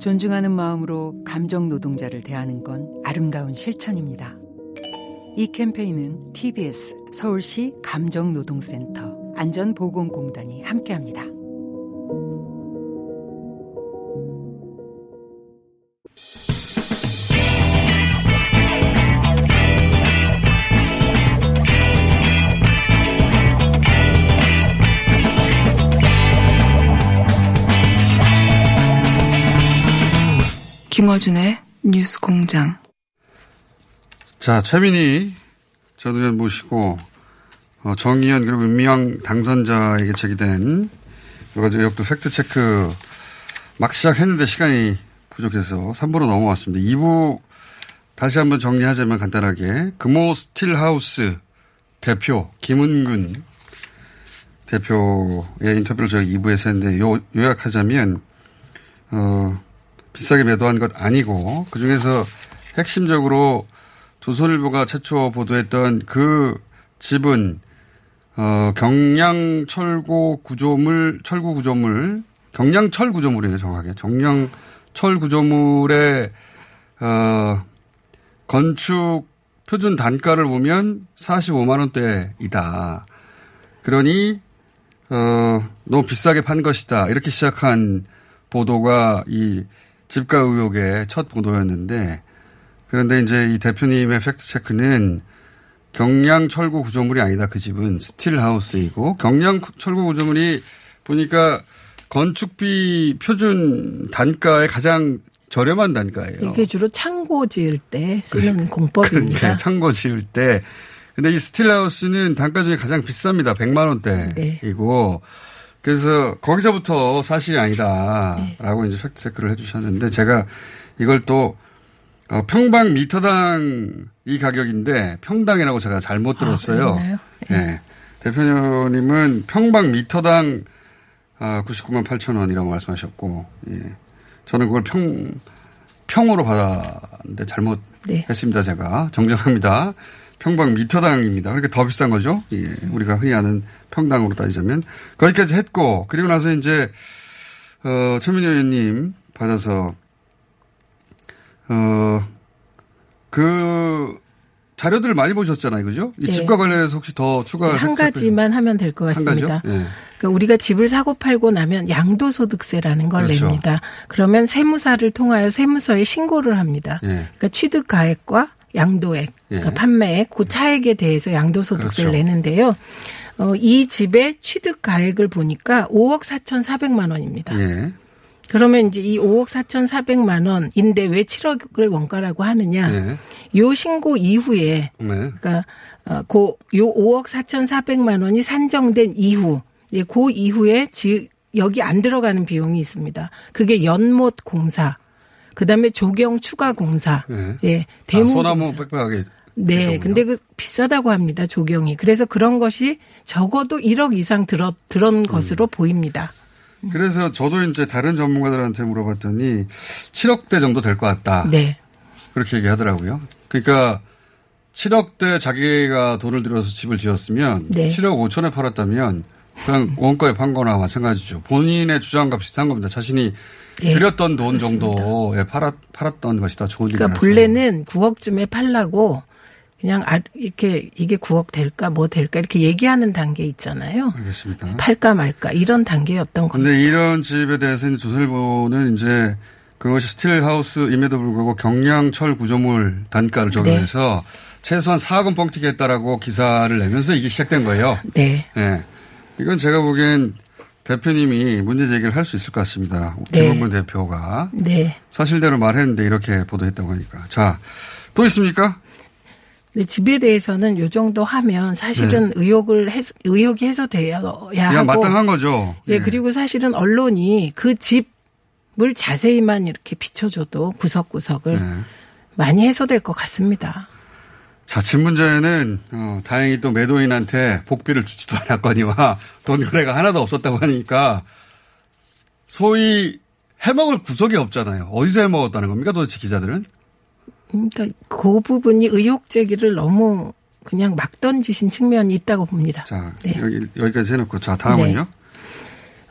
존중하는 마음으로 감정 노동자를 대하는 건 아름다운 실천입니다. 이 캠페인은 TBS 서울시 감정노동센터 안전보건공단이 함께합니다. 김어준의 뉴스 공장. 자, 최민희 전 의원 모시고, 어, 정의연 그리고 윤미향 당선자에게 제기된 여러 가지 의혹도 팩트체크 막 시작했는데 시간이 부족해서 3부로 넘어왔습니다. 2부 다시 한번 정리하자면 간단하게 금호 스틸하우스 대표 김은근 대표의 인터뷰를 저희 2부에서 했는데 요, 요약하자면 어, 비싸게 매도한 것 아니고 그중에서 핵심적으로 조선일보가 최초 보도했던 그 집은 어, 경량 철고 구조물 철구 구조물 경량 철 구조물이네 정확하게 경량 철 구조물의 어, 건축 표준 단가를 보면 45만 원대이다. 그러니 어, 너무 비싸게 판 것이다. 이렇게 시작한 보도가 이 집가 의혹의 첫 보도였는데 그런데 이제 이 대표님의 팩트 체크는 경량 철구 구조물이 아니다. 그 집은 스틸하우스이고 경량 철구 구조물이 보니까 건축비 표준 단가의 가장 저렴한 단가예요. 이게 주로 창고 지을 때 쓰는 공법입니다. 그러니까 창고 지을 때. 근데 이 스틸하우스는 단가 중에 가장 비쌉니다. 100만 원대이고. 네. 그래서 거기서부터 사실이 아니다라고 네. 이제 팩트 체크를 해주셨는데 제가 이걸 또 어, 평방 미터당 이 가격인데 평당이라고 제가 잘못 아, 들었어요. 아, 네. 네. 대표님은 평방 미터당 99만 8천 원이라고 말씀하셨고, 예. 저는 그걸 평, 평으로 받았는데 잘못했습니다. 네. 제가 정정합니다. 평방 미터당입니다. 그러니까 더 비싼 거죠. 예. 우리가 흔히 아는 평당으로 따지자면 거기까지 했고 그리고 나서 이제 어, 최민희 의원님 받아서 어, 그 자료들을 많이 보셨잖아요. 그죠? 이 네. 집과 관련해서 혹시 더 추가 한 가지만 하면 될 것 같습니다. 네. 그러니까 우리가 집을 사고 팔고 나면 양도소득세라는 걸 그렇죠. 냅니다. 그러면 세무사를 통하여 세무서에 신고를 합니다. 네. 그러니까 취득 가액과 양도액, 그러니까 예. 판매액, 그 차액에 대해서 양도소득세를 그렇죠. 내는데요. 어, 이 집의 취득 가액을 보니까 5억 4,400만 원입니다. 예. 그러면 이제 이 5억 4,400만 원인데 왜 7억을 원가라고 하느냐? 네. 요 신고 이후에 네. 그러니까 어고요 5억 4,400만 원이 산정된 이후 예, 그 이후에 지 여기 안 들어가는 비용이 있습니다. 그게 연못 공사, 그다음에 조경 추가 공사, 네. 예, 대문 아, 소나무 빽빽하게 네, 근데 그 비싸다고 합니다 조경이. 그래서 그런 것이 적어도 1억 이상 들어 들은 음. 것으로 보입니다. 그래서 저도 이제 다른 전문가들한테 물어봤더니 7억대 정도 될 것 같다. 네. 그렇게 얘기하더라고요. 그러니까 7억대 자기가 돈을 들여서 집을 지었으면 네. 7억 5천에 팔았다면 그냥 원가에 판 거나 마찬가지죠. 본인의 주장과 비슷한 겁니다. 자신이 네. 들였던 돈 정도에 팔았, 팔았던 것이 더 좋은 그러니까 본래는 9억쯤에 팔라고 그냥 아, 이렇게 이게 9억 될까 뭐 될까 이렇게 얘기하는 단계 있잖아요. 알겠습니다. 팔까 말까 이런 단계였던 겁니다. 근데 이런 집에 대해서는 조선일보는 이제 그것이 스틸하우스임에도 불구하고 경량철 구조물 단가를 적용해서 네. 최소한 4억 원 뻥튀기했다라고 기사를 내면서 이게 시작된 거예요. 네. 네. 이건 제가 보기엔 대표님이 문제 제기를 할 수 있을 것 같습니다. 네. 김원근 대표가. 네. 사실대로 말했는데 이렇게 보도했다고 하니까. 자, 또 있습니까? 네, 집에 대해서는 요 정도 하면 사실은 네. 의혹을 해소, 의혹이 해소돼야 하고 마땅한 거죠. 예, 네. 그리고 사실은 언론이 그집물 자세히만 이렇게 비춰줘도 구석구석을 네. 많이 해소될 것 같습니다. 자, 집 문제는 어, 다행히 또 매도인한테 복비를 주지도 않았거니와 돈 거래가 하나도 없었다고 하니까 소위 해먹을 구석이 없잖아요. 어디서 해먹었다는 겁니까 도대체 기자들은? 그러니까 그 부분이 의혹 제기를 너무 그냥 막 던지신 측면이 있다고 봅니다. 자, 네. 여기, 여기까지 해놓고 자, 다음은요? 네.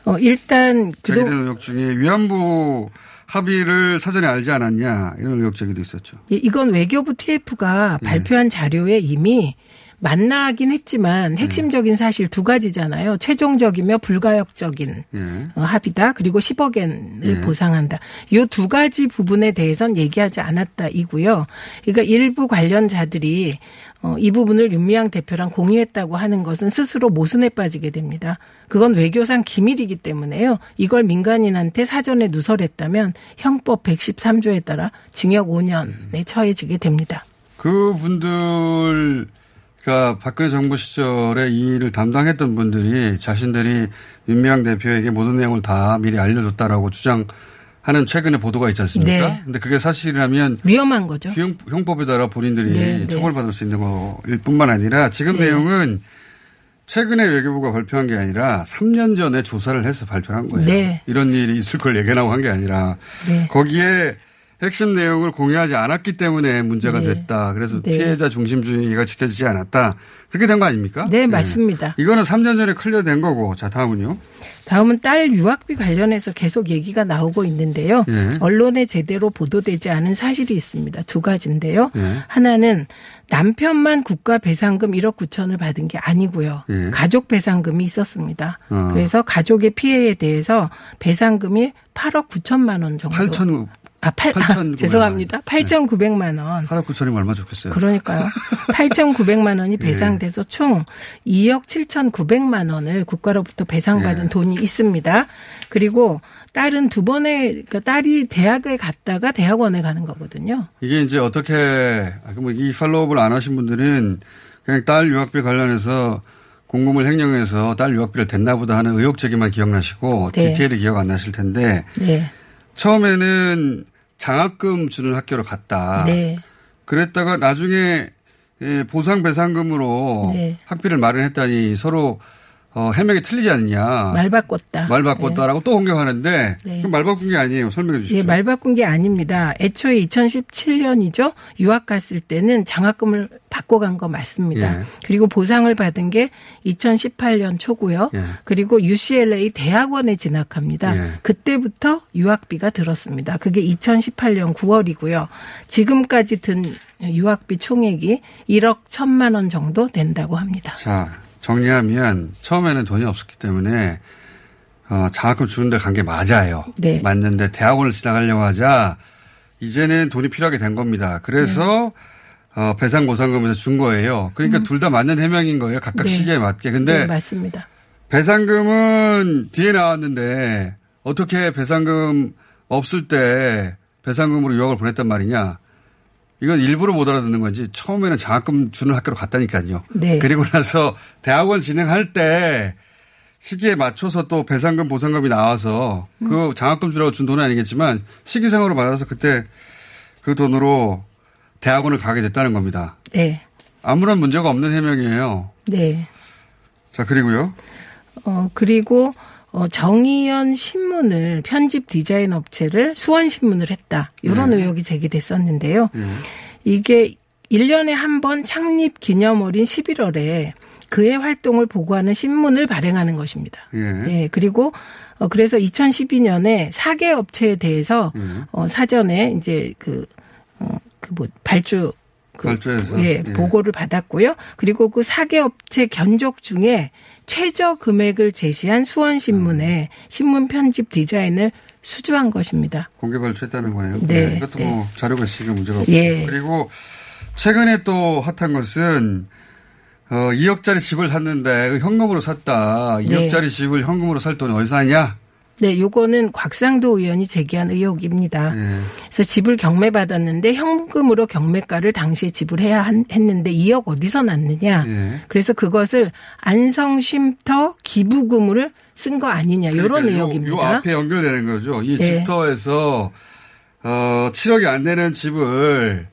어, 일단. 제기된 의혹 중에 위안부 합의를 사전에 알지 않았냐 이런 의혹 제기도 있었죠. 예, 이건 외교부 TF가 예. 발표한 자료에 이미 만나긴 했지만 핵심적인 사실 두 가지잖아요. 최종적이며 불가역적인 예. 어, 합의다. 그리고 10억엔을 예. 보상한다. 이 두 가지 부분에 대해선 얘기하지 않았다 이고요. 그러니까 일부 관련자들이 어, 이 부분을 윤미향 대표랑 공유했다고 하는 것은 스스로 모순에 빠지게 됩니다. 그건 외교상 기밀이기 때문에요. 이걸 민간인한테 사전에 누설했다면 형법 113조에 따라 징역 5년에 처해지게 됩니다. 그 분들 그러니까 박근혜 정부 시절에 이 일을 담당했던 분들이 자신들이 윤미향 대표에게 모든 내용을 다 미리 알려줬다라고 주장하는 최근의 보도가 있지 않습니까? 네. 근데 그게 사실이라면 위험한 거죠. 형, 법에 따라 본인들이 네, 네. 처벌받을 수 있는 거일 뿐만 아니라 지금 네. 내용은 최근에 외교부가 발표한 게 아니라 3년 전에 조사를 해서 발표한 거예요. 네. 이런 일이 있을 걸 예견하고 한 게 아니라 네. 거기에 핵심 내용을 공유하지 않았기 때문에 문제가 네. 됐다. 그래서 네. 피해자 중심주의가 지켜지지 않았다. 그렇게 된 거 아닙니까? 네, 맞습니다. 네. 이거는 3년 전에 클리어된 거고. 자, 다음은요. 다음은 딸 유학비 관련해서 계속 얘기가 나오고 있는데요. 네. 언론에 제대로 보도되지 않은 사실이 있습니다. 두 가지인데요. 네. 하나는 남편만 국가 배상금 1억 9천을 받은 게 아니고요. 예. 가족 배상금이 있었습니다. 어. 그래서 가족의 피해에 대해서 배상금이 8억 9천만 원 정도. 8천 아, 8, 8 아, 죄송합니다. 8,900만 원. 8억 9천이면 얼마 좋겠어요. 그러니까요. 8,900만 원이 예. 배상돼서 예. 총 2억 7,900만 원을 국가로부터 배상받은 예. 돈이 있습니다. 그리고 딸은 두 번에 그러니까 딸이 대학에 갔다가 대학원에 가는 거거든요. 이게 이제 어떻게 아, 이 팔로우업을 안 하신 분들은 그냥 딸 유학비 관련해서 공금을 횡령해서 딸 유학비를 댔나 보다 하는 의혹 제기만 기억나시고 네. 디테일이 기억 안 나실 텐데 네. 처음에는 장학금 주는 학교로 갔다. 네. 그랬다가 나중에 예, 보상 배상금으로 네. 학비를 마련했다니 서로 어, 해명이 틀리지 않느냐. 말 바꿨다. 말 바꿨다라고 네. 또 공격하는데 네. 말 바꾼 게 아니에요. 설명해 주시죠. 예, 말 바꾼 게 아닙니다. 애초에 2017년이죠. 유학 갔을 때는 장학금을 바꿔간 거 맞습니다. 예. 그리고 보상을 받은 게 2018년 초고요. 예. 그리고 UCLA 대학원에 진학합니다. 예. 그때부터 유학비가 들었습니다. 그게 2018년 9월이고요. 지금까지 든 유학비 총액이 1억 1천만 원 정도 된다고 합니다. 자, 정리하면 처음에는 돈이 없었기 때문에 어, 장학금 주는 데 간 게 맞아요. 네. 맞는데 대학원을 지나가려고 하자 이제는 돈이 필요하게 된 겁니다. 그래서 네. 어, 배상 보상금에서 준 거예요. 그러니까 음. 둘다 맞는 해명인 거예요. 각각 네. 시기에 맞게. 근데 네, 맞습니다. 배상금은 뒤에 나왔는데 어떻게 배상금 없을 때 배상금으로 유학을 보냈단 말이냐? 이건 일부러 못 알아듣는 건지 처음에는 장학금 주는 학교로 갔다니까요. 네. 그리고 나서 대학원 진행할 때 시기에 맞춰서 또 배상금 보상금이 나와서 음. 그 장학금 주라고 준 돈은 아니겠지만 시기상으로 받아서 그때 그 돈으로 대학원을 가게 됐다는 겁니다. 네. 아무런 문제가 없는 해명이에요. 네. 자, 그리고요. 어, 그리고 어, 정의연 신문을 편집 디자인 업체를 수원 신문을 했다. 이런 네. 의혹이 제기됐었는데요. 네. 이게 1년에 한 번 창립 기념월인 11월에 그의 활동을 보고하는 신문을 발행하는 것입니다. 예. 예. 그리고 어 그래서 2012년에 사계 업체에 대해서 예. 어 사전에 이제 그 어그뭐 발주 그 예, 예, 보고를 받았고요. 그리고 그 사계 업체 견적 중에 최저 금액을 제시한 수원신문의 음. 신문 편집 디자인을 수주한 것입니다. 공개 발표했다는 거네요. 네. 네. 이것도 뭐 네. 뭐 자료가 있으니까 문제가 없고. 예. 그리고 최근에 또 핫한 것은 어 2억짜리 집을 샀는데 현금으로 샀다. 2억짜리 네. 집을 현금으로 살 돈이 어디서 하냐? 네, 요거는 곽상도 의원이 제기한 의혹입니다. 네. 그래서 집을 경매받았는데 현금으로 경매가를 당시에 지불해야 했는데 2억 어디서 났느냐. 네. 그래서 그것을 안성쉼터 기부금을 쓴 거 아니냐 이런 그러니까 의혹입니다. 요, 요, 앞에 연결되는 거죠. 이 네. 집터에서 어 7억이 안 되는 집을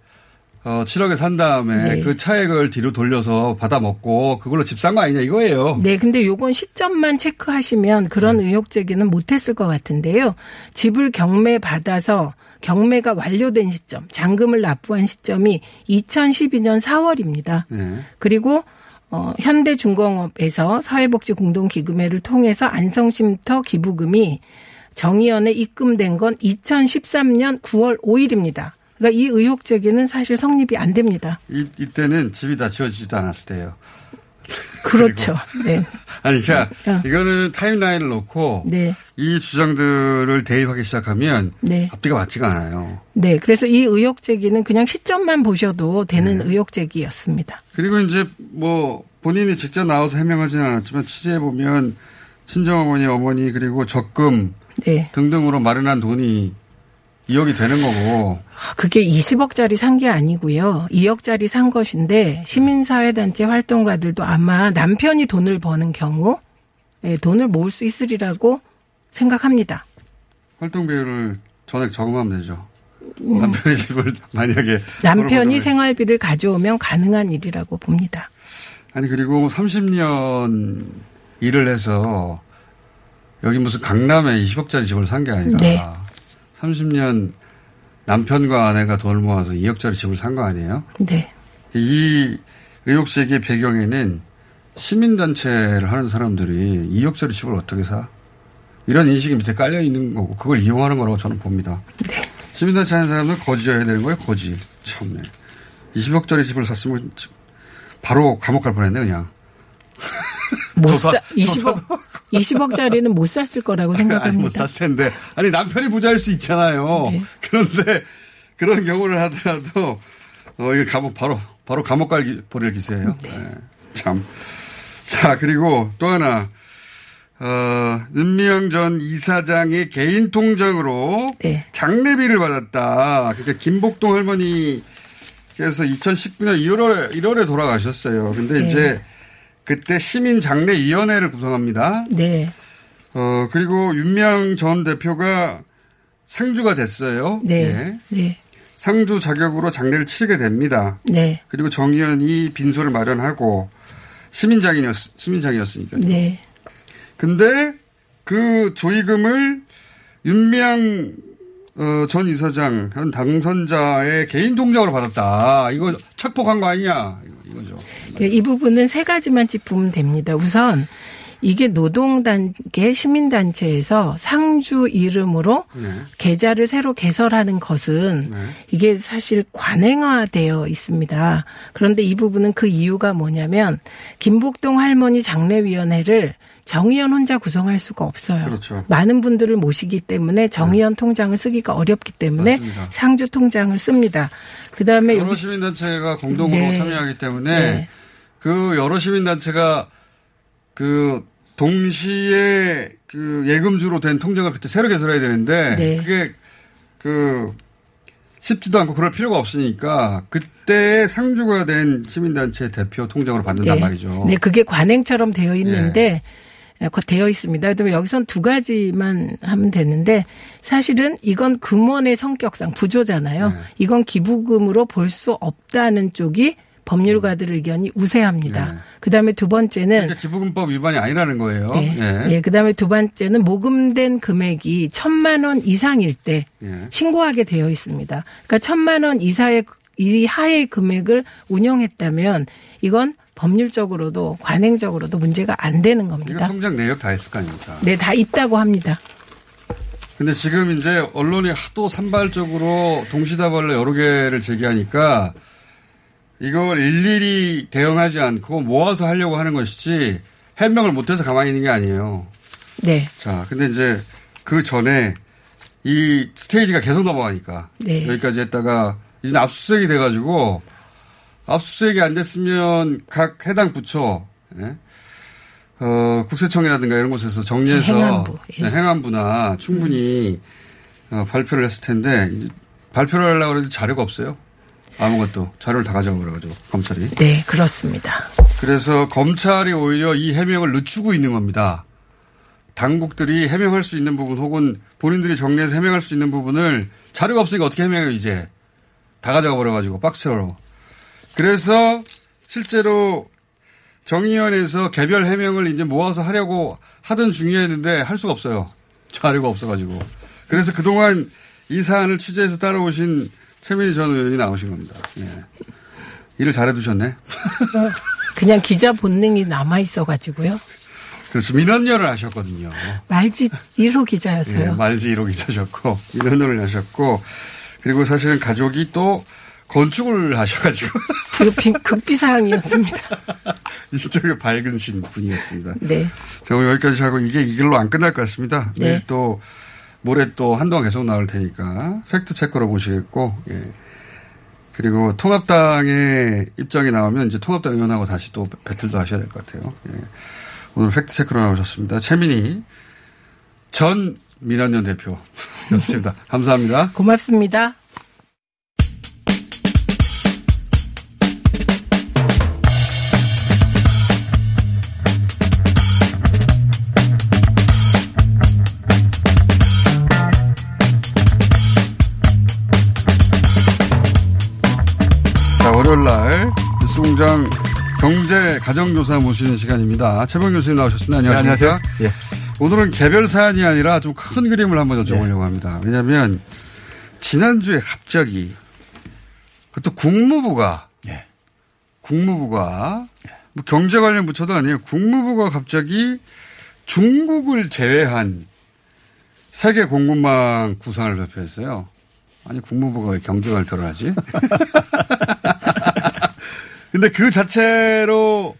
어 7억에 산 다음에 네. 그 차액을 뒤로 돌려서 받아 먹고 그걸로 집 산 거 아니냐 이거예요. 네, 근데 요건 시점만 체크하시면 그런 네. 의혹 제기는 못했을 것 같은데요. 집을 경매 받아서 경매가 완료된 시점, 잔금을 납부한 시점이 2012년 4월입니다. 네. 그리고 어, 현대중공업에서 사회복지공동기금회를 통해서 안성쉼터 기부금이 정의연에 입금된 건 2013년 9월 5일입니다. 그러니까 이 의혹 제기는 사실 성립이 안 됩니다. 이, 이때는 집이 다 지어지지도 않았을 때예요. 그렇죠. 네. 아니, 그러니까 어. 이거는 타임라인을 놓고 네. 이 주장들을 대입하기 시작하면 네. 앞뒤가 맞지가 않아요. 네. 그래서 이 의혹 제기는 그냥 시점만 보셔도 되는 네. 의혹 제기였습니다. 그리고 이제 뭐 본인이 직접 나와서 해명하지는 않았지만 취재해 보면 친정어머니, 어머니 그리고 적금 네. 등등으로 마련한 돈이 2억이 되는 거고. 그게 20억짜리 산 게 아니고요. 2억짜리 산 것인데 시민사회단체 활동가들도 아마 남편이 돈을 버는 경우 예, 돈을 모을 수 있으리라고 생각합니다. 활동비를 전액 저금하면 되죠. 음. 남편의 집을 만약에 남편이 생활비를 가져오면 가능한 일이라고 봅니다. 아니 그리고 30년 일을 해서 여기 무슨 강남에 20억짜리 집을 산 게 아니라 네. 30년 남편과 아내가 돈을 모아서 2억짜리 집을 산 거 아니에요? 네. 이 의혹 제기의 배경에는 시민단체를 하는 사람들이 2억짜리 집을 어떻게 사? 이런 인식이 밑에 깔려 있는 거고 그걸 이용하는 거라고 저는 봅니다. 네. 시민단체 하는 사람들 거지여야 되는 거예요, 거지. 참네. 20억짜리 집을 샀으면 바로 감옥 갈 뻔했네, 그냥. 못 사, 20억, 20억짜리는 못 샀을 거라고 생각합니다. 못 샀을 텐데. 아니, 남편이 부자일 수 있잖아요. 네. 그런데 그런 경우를 하더라도, 어, 이게 감옥, 바로, 바로 감옥 갈 버릴 기세예요. 네. 네. 참. 자, 그리고 또 하나. 어, 윤미영 전 이사장의 개인 통장으로 네. 장례비를 받았다. 그러니까 김복동 할머니께서 2019년 1월에 1월에 돌아가셨어요. 근데 네. 이제 그때 시민장례위원회를 구성합니다. 네. 어, 그리고 윤명 전 대표가 상주가 됐어요. 네. 네. 네. 상주 자격으로 장례를 치르게 됩니다. 네. 그리고 정 의원이 빈소를 마련하고 시민장이었, 시민장이었으니까요. 네. 근데 그 조의금을 윤명 어, 전 이사장 현 당선자의 개인 통장으로 받았다. 이거 착복한 거 아니냐 이거죠. 네, 이 부분은 세 가지만 짚으면 됩니다. 우선 이게 노동단계 시민단체에서 상주 이름으로 네. 계좌를 새로 개설하는 것은 네. 이게 사실 관행화되어 있습니다. 그런데 이 부분은 그 이유가 뭐냐면 김복동 할머니 장례위원회를 정의연 혼자 구성할 수가 없어요. 그렇죠. 많은 분들을 모시기 때문에 정의연 네. 통장을 쓰기가 어렵기 때문에 맞습니다. 상주 통장을 씁니다. 그다음에 여러 시민단체가 공동으로 네. 참여하기 때문에 네. 그 여러 시민단체가 그 동시에 그 예금주로 된 통장을 그때 새로 개설해야 되는데 네. 그게 그 쉽지도 않고 그럴 필요가 없으니까 그때 상주가 된 시민단체 대표 통장으로 받는단 네. 말이죠. 네, 그게 관행처럼 되어 있는데 네. 되어 있습니다. 그다음에 여기선 두 가지만 하면 되는데 사실은 이건 금원의 성격상 부조잖아요. 네. 이건 기부금으로 볼 수 없다는 쪽이 법률가들 의견이 우세합니다. 네. 그다음에 두 번째는 그러니까 기부금법 위반이 아니라는 거예요. 네. 예. 예. 그다음에 두 번째는 모금된 금액이 천만 원 이상일 때 예. 신고하게 되어 있습니다. 그러니까 천만 원 이하의 이하의 금액을 운영했다면 이건 법률적으로도 관행적으로도 문제가 안 되는 겁니다. 통장 내역 다 있을 거 아닙니까? 네, 다 있다고 합니다. 근데 지금 이제 언론이 하도 산발적으로 동시다발로 여러 개를 제기하니까 이걸 일일이 대응하지 않고 모아서 하려고 하는 것이지 해명을 못해서 가만히 있는 게 아니에요. 네. 자, 근데 이제 그 전에 이 스테이지가 계속 넘어가니까 네. 여기까지 했다가 이제 압수수색이 돼가지고 압수수색이 안 됐으면 각 해당 부처 예? 어, 국세청이라든가 이런 곳에서 정리해서 행안부. 예. 네, 행안부나 충분히 음. 어, 발표를 했을 텐데 발표를 하려고 해도 자료가 없어요. 아무것도 자료를 다 가져가 그래가지고 검찰이. 네, 그렇습니다. 그래서 검찰이 오히려 이 해명을 늦추고 있는 겁니다. 당국들이 해명할 수 있는 부분 혹은 본인들이 정리해서 해명할 수 있는 부분을 자료가 없으니까 어떻게 해명해요, 이제. 다 가져가 버려가지고, 박스로. 그래서 실제로 정의원에서 개별 해명을 이제 모아서 하려고 하던 중이었는데 할 수가 없어요. 자료가 없어가지고. 그래서 그동안 이 사안을 취재해서 따라오신 최민희 전 의원이 나오신 겁니다. 예. 일을 잘해두셨네. 그냥 기자 본능이 남아 있어가지고요. 그래서 민원녀를 하셨거든요. 말지 1호 기자였어요. 예, 말지 1호 기자셨고, 민원녀를 하셨고, 그리고 사실은 가족이 또 건축을 하셔가지고. 그리고 극비사항이었습니다. 이쪽에 밝으신 분이었습니다. 네. 자, 오늘 여기까지 하고 이게 이걸로 안 끝날 것 같습니다. 네. 또 모레 또 한동안 계속 나올 테니까 팩트 체크로 보시겠고, 예. 그리고 통합당의 입장이 나오면 이제 통합당 의원하고 다시 또 배틀도 하셔야 될 것 같아요. 예. 오늘 팩트 체크로 나오셨습니다. 최민희 전 민원연 대표였습니다. 감사합니다. 고맙습니다. 뉴스공장 경제 가정교사 모시는 시간입니다. 최범 교수님 나오셨습니다. 안녕하세요. 네, 안녕하세요. 예. 오늘은 개별 사안이 아니라 좀 큰 그림을 한번 여쭤보려고 예. 합니다. 왜냐하면 지난주에 갑자기 그것도 국무부가 예. 국무부가 뭐 경제 관련 부처도 아니에요. 국무부가 갑자기 중국을 제외한 세계 공급망 구상을 발표했어요. 아니 국무부가 왜 경제 발표를 하지? 근데 그 자체로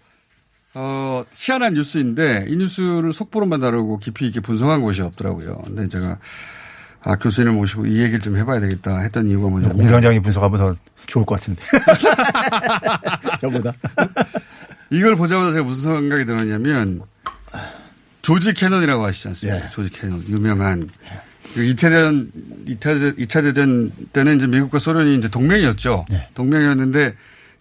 어, 희한한 뉴스인데 이 뉴스를 속보로만 다루고 깊이 있게 분석한 곳이 없더라고요. 근데 제가 아, 교수님을 모시고 이 얘기를 좀 해봐야 되겠다 했던 이유가 뭐냐면. 위원장이 분석하면 더 좋을 것 같은데. 저보다. 이걸 보자마자 제가 무슨 생각이 들었냐면 조지 케넌이라고 아시지 않습니까? 예. 조지 케넌. 유명한. 그 2차 대전, 2차, 2차 대전 때는 이제 미국과 소련이 이제 동맹이었죠. 예. 동맹이었는데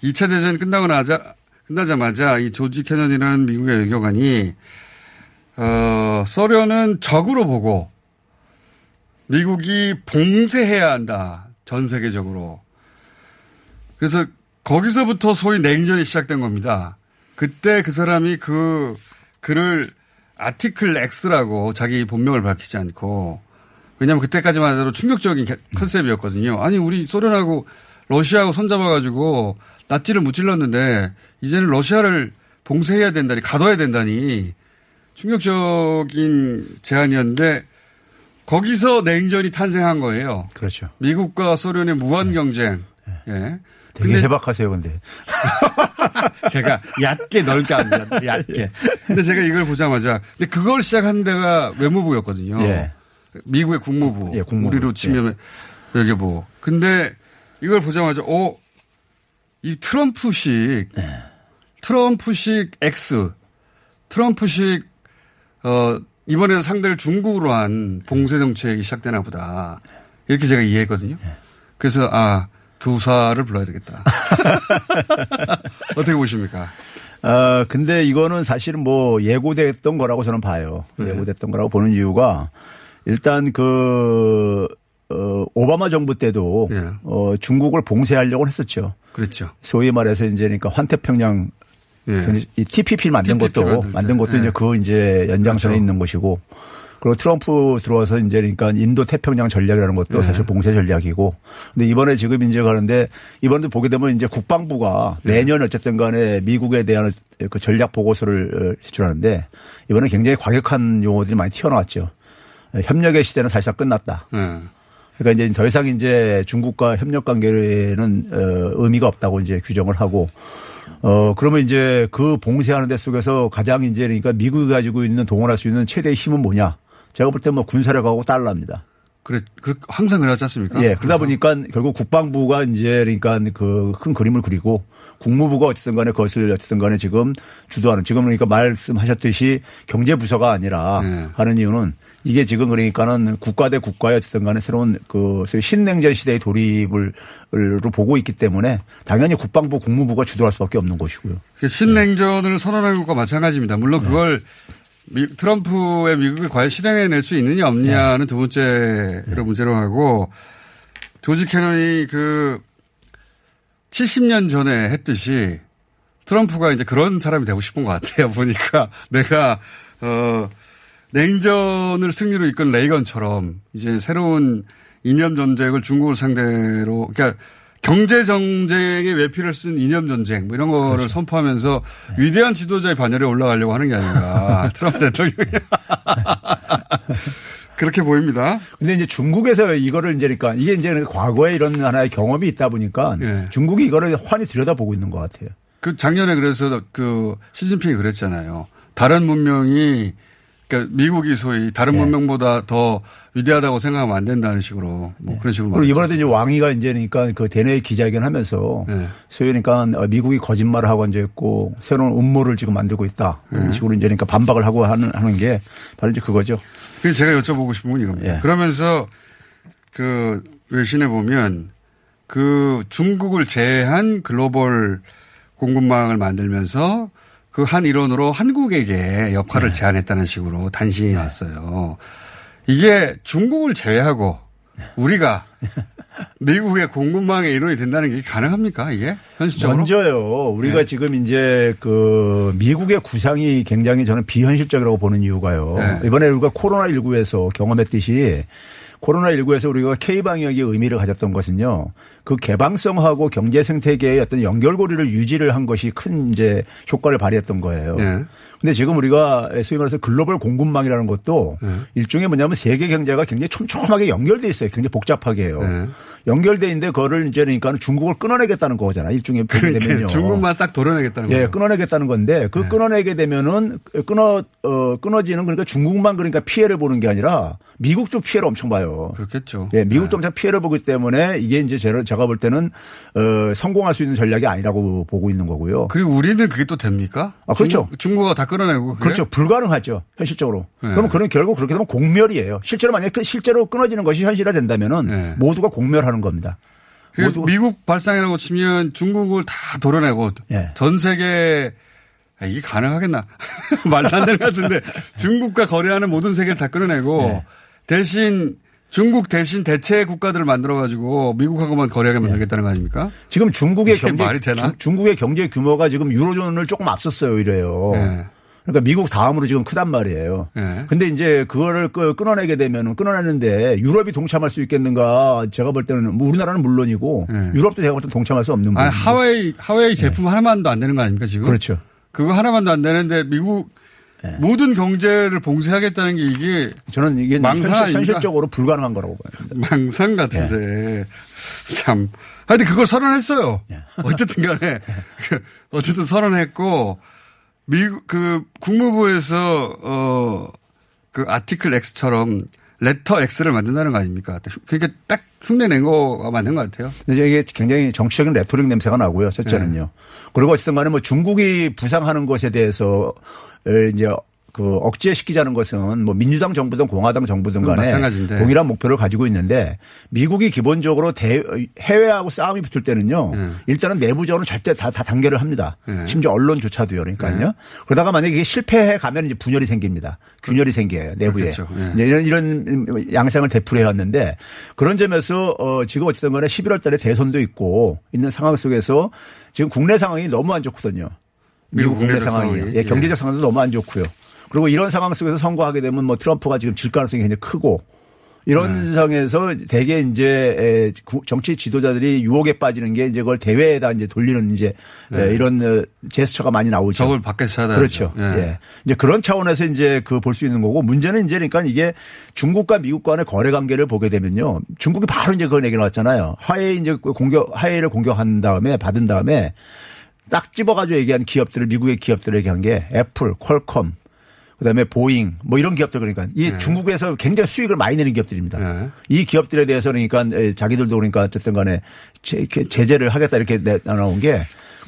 2차 대전이 끝나고 나자, 끝나자마자 이 조지 케넌이라는 미국의 외교관이 어, 소련은 적으로 보고 미국이 봉쇄해야 한다. 전 세계적으로. 그래서 거기서부터 소위 냉전이 시작된 겁니다. 그때 그 사람이 그 글을 article X라고 자기 본명을 밝히지 않고 왜냐하면 그때까지만 해도 충격적인 컨셉이었거든요. 아니 우리 소련하고 러시아하고 손잡아가지고 낫지를 무찔렀는데 이제는 러시아를 봉쇄해야 된다니 가둬야 된다니 충격적인 제안이었는데 거기서 냉전이 탄생한 거예요. 그렇죠. 미국과 소련의 무한 네. 경쟁. 네. 예. 되게 해박하세요, 근데. 제가 얕게 넓게 합니다. 얕게. 근데 제가 이걸 보자마자 근데 그걸 시작한 데가 외무부였거든요. 예. 미국의 국무부. 예, 국무부. 우리로 치면 예. 외교부. 근데 이걸 보자마자 어, 이 트럼프식 네. 트럼프식 X 트럼프식 어 이번에는 상대를 중국으로 한 봉쇄 정책이 시작되나 보다. 이렇게 제가 이해했거든요. 네. 그래서 아 교사를 불러야 되겠다. 어떻게 보십니까? 어, 근데 이거는 사실은 뭐 예고됐던 거라고 저는 봐요. 네. 예고됐던 거라고 보는 이유가 일단 그 어, 오바마 정부 때도 예. 어, 중국을 봉쇄하려고 했었죠. 그렇죠. 소위 말해서 이제 그러니까 환태평양 예. 이 TPP 만든 TPP 것도 만든 것도 예. 이제 그 이제 연장선에 그렇죠. 있는 것이고 그리고 트럼프 들어와서 이제 그러니까 인도 태평양 전략이라는 것도 예. 사실 봉쇄 전략이고 근데 이번에 지금 이제 가는데 이번에도 보게 되면 이제 국방부가 예. 매년 어쨌든 간에 미국에 대한 그 전략 보고서를 제출하는데 이번에 굉장히 과격한 용어들이 많이 튀어나왔죠. 협력의 시대는 사실상 끝났다. 예. 그러니까 이제 더 이상 이제 중국과 협력 관계는 어, 의미가 없다고 이제 규정을 하고 어 그러면 이제 그 봉쇄하는 데 속에서 가장 이제 그러니까 미국이 가지고 있는 동원할 수 있는 최대의 힘은 뭐냐? 제가 볼 때 뭐 군사력하고 달러입니다. 그래, 그 항상 그랬지 않습니까? 예, 그러다 보니까 결국 국방부가 이제 그러니까 그 큰 그림을 그리고 국무부가 어쨌든 간에 그것을 어쨌든 간에 지금 주도하는 지금 그러니까 말씀하셨듯이 경제부서가 아니라 네. 하는 이유는 이게 지금 그러니까는 국가 대 국가의 어쨌든 간에 새로운 그 신냉전 시대의 돌입을 보고 있기 때문에 당연히 국방부 국무부가 주도할 수밖에 없는 것이고요. 그 신냉전을 네. 선언한 것과 마찬가지입니다. 물론 네. 그걸 미, 트럼프의 미국이 과연 실행해낼 수 있느냐 없느냐는 네. 두 번째로 네. 문제로 하고 조지 캐논이 그 70년 전에 했듯이 트럼프가 이제 그런 사람이 되고 싶은 것 같아요. 보니까 내가 어 냉전을 승리로 이끈 레이건처럼 이제 새로운 이념 전쟁을 중국을 상대로 그러니까 경제 정쟁의 외피를 쓴 이념 전쟁 뭐 이런 거를 그렇죠. 선포하면서 네. 위대한 지도자의 반열에 올라가려고 하는 게 아닌가 트럼프 대통령이 그렇게 보입니다. 근데 이제 중국에서 이거를 이제 그러니까 이게 이제 과거에 이런 하나의 경험이 있다 보니까 네. 중국이 이거를 환히 들여다보고 있는 것 같아요. 그 작년에 그래서 그 시진핑이 그랬잖아요. 다른 문명이 그러니까 미국이 소위 다른 네. 문명보다 더 위대하다고 생각하면 안 된다는 식으로 뭐 네. 그런 식으로. 그리고 이번에도 이제 왕이가 이제 그러니까 그 대내 기자회견 하면서 네. 소위 그러니까 미국이 거짓말을 하고 이제 있고 새로운 음모를 지금 만들고 있다. 이런 네. 식으로 이제 그러니까 반박을 하고 하는 하는 게 바로 이제 그거죠. 그래서 제가 여쭤보고 싶은 건 이겁니다. 예. 그러면서 그 외신에 보면 그 중국을 제외한 글로벌 공급망을 만들면서 그 한 일원으로 한국에게 역할을 네. 제안했다는 식으로 단신이 네. 났어요. 이게 중국을 제외하고 우리가 미국의 공급망의 일원이 된다는 게 가능합니까 이게 현실적으로? 먼저요. 우리가 네. 지금 이제 그 미국의 구상이 굉장히 저는 비현실적이라고 보는 이유가요. 네. 이번에 우리가 코로나 19에서 경험했듯이 코로나19에서 우리가 K방역의 의미를 가졌던 것은요. 그 개방성하고 경제 생태계의 어떤 연결고리를 유지를 한 것이 큰 이제 효과를 발휘했던 거예요. 네. 근데 지금 우리가 소위 말해서 글로벌 공급망이라는 것도 네. 일종의 뭐냐면 세계 경제가 굉장히 촘촘하게 연결돼 있어요. 굉장히 복잡하게요. 네. 연결돼 있는데 그거를 이제 그러니까 중국을 끊어내겠다는 거잖아. 일종의 되면요. 중국만 싹 도려내겠다는 거예요. 예, 끊어내겠다는 건데 그 네. 끊어내게 되면은 끊어 어 끊어지는 그러니까 중국만 그러니까 피해를 보는 게 아니라 미국도 피해를 엄청 봐요. 그렇겠죠. 예, 미국도 네. 엄청 피해를 보기 때문에 이게 이제 제가 볼 때는 어 성공할 수 있는 전략이 아니라고 보고 있는 거고요. 그리고 우리는 그게 또 됩니까? 아, 그렇죠. 중국, 가다 끊어내고. 그게? 그렇죠. 불가능하죠. 현실적으로. 네. 그러면 그런 결국 그렇게 되면 공멸이에요. 실제로 만약에 그 실제로 끊어지는 것이 현실화 된다면은 네. 모두가 공멸하는 겁니다. 모두 미국 발상이라고 치면 중국을 다 도려내고 네. 전 세계 아, 이게 가능하겠나? 말도 안 되는 것 같은데 중국과 거래하는 모든 세계를 다 끌어내고 네. 대신 중국 대신 대체 국가들을 만들어 가지고 미국하고만 거래하게 만들겠다는 거 아닙니까? 지금 중국의 경제 말이 되나? 중국의 경제 규모가 지금 유로존을 조금 앞섰어요, 이래요. 네. 그러니까 미국 다음으로 지금 크단 말이에요. 네. 근데 이제 그거를 끊어내게 되면 끊어내는데 유럽이 동참할 수 있겠는가 제가 볼 때는 뭐 우리나라는 물론이고 네. 유럽도 제가 볼 때는 동참할 수 없는 거예요. 하와이 하와이 제품 네. 하나만도 안 되는 거 아닙니까 지금? 그렇죠. 그거 하나만도 안 되는데 미국 네. 모든 경제를 봉쇄하겠다는 게 이게 저는 이게 망상 현실, 적으로 불가능한 거라고 봐요. 망상 같은데 네. 참. 하여튼 그걸 선언했어요. 네. 어쨌든 간에 어쨌든 선언했고 미국 그 국무부에서 어그 아티클 X처럼 레터 X를 만든다는 거 아닙니까? 그러니까 딱 흉내 낸 거가 맞는 것 같아요. 근데 이게 굉장히 정치적인 레토릭 냄새가 나고요. 첫째는요. 네. 그리고 어쨌든 간에 뭐 중국이 부상하는 것에 대해서 이제 그 억제시키자는 것은 뭐 민주당 정부든 공화당 정부든 간에 마찬가지인데. 동일한 목표를 가지고 있는데 미국이 기본적으로 대, 해외하고 싸움이 붙을 때는요 네. 일단은 내부적으로 절대 다, 다 단결을 합니다. 네. 심지어 언론조차도요. 그러니까요. 네. 그러다가 만약에 이게 실패해 가면 이제 분열이 생깁니다. 균열이 생겨요. 내부에. 그렇죠. 이런, 이런 양상을 되풀이해 왔는데 그런 점에서 어 지금 어쨌든 간에 11월 달에 대선도 있고 있는 상황 속에서 지금 국내 상황이 너무 안 좋거든요. 미국 국내 상황이. 상황이. 예, 경제적 상황도 너무 안 좋고요. 그리고 이런 상황 속에서 선거하게 되면 뭐 트럼프가 지금 질 가능성이 굉장히 크고 이런 네. 상황에서 대개 이제 정치 지도자들이 유혹에 빠지는 게 이제 그걸 대회에다 이제 돌리는 이제 네. 이런 어, 제스처가 많이 나오죠. 적을 밖에서 찾아 그렇죠. 네. 예. 이제 그런 차원에서 이제 그 볼 수 있는 거고 문제는 이제 그러니까 이게 중국과 미국 간의 거래 관계를 보게 되면요. 중국이 바로 이제 그런 얘기 나왔잖아요. 화웨이 이제 공격 화웨이를 공격한 다음에 받은 다음에 딱 집어가지고 얘기한 기업들을 미국의 기업들을 얘기한 게 애플, 퀄컴, 그다음에 보잉 뭐 이런 기업들 그러니까 이 네. 중국에서 굉장히 수익을 많이 내는 기업들입니다. 네. 이 기업들에 대해서 그러니까 자기들도 그러니까 어쨌든 간에 제재를 하겠다 이렇게 나온 게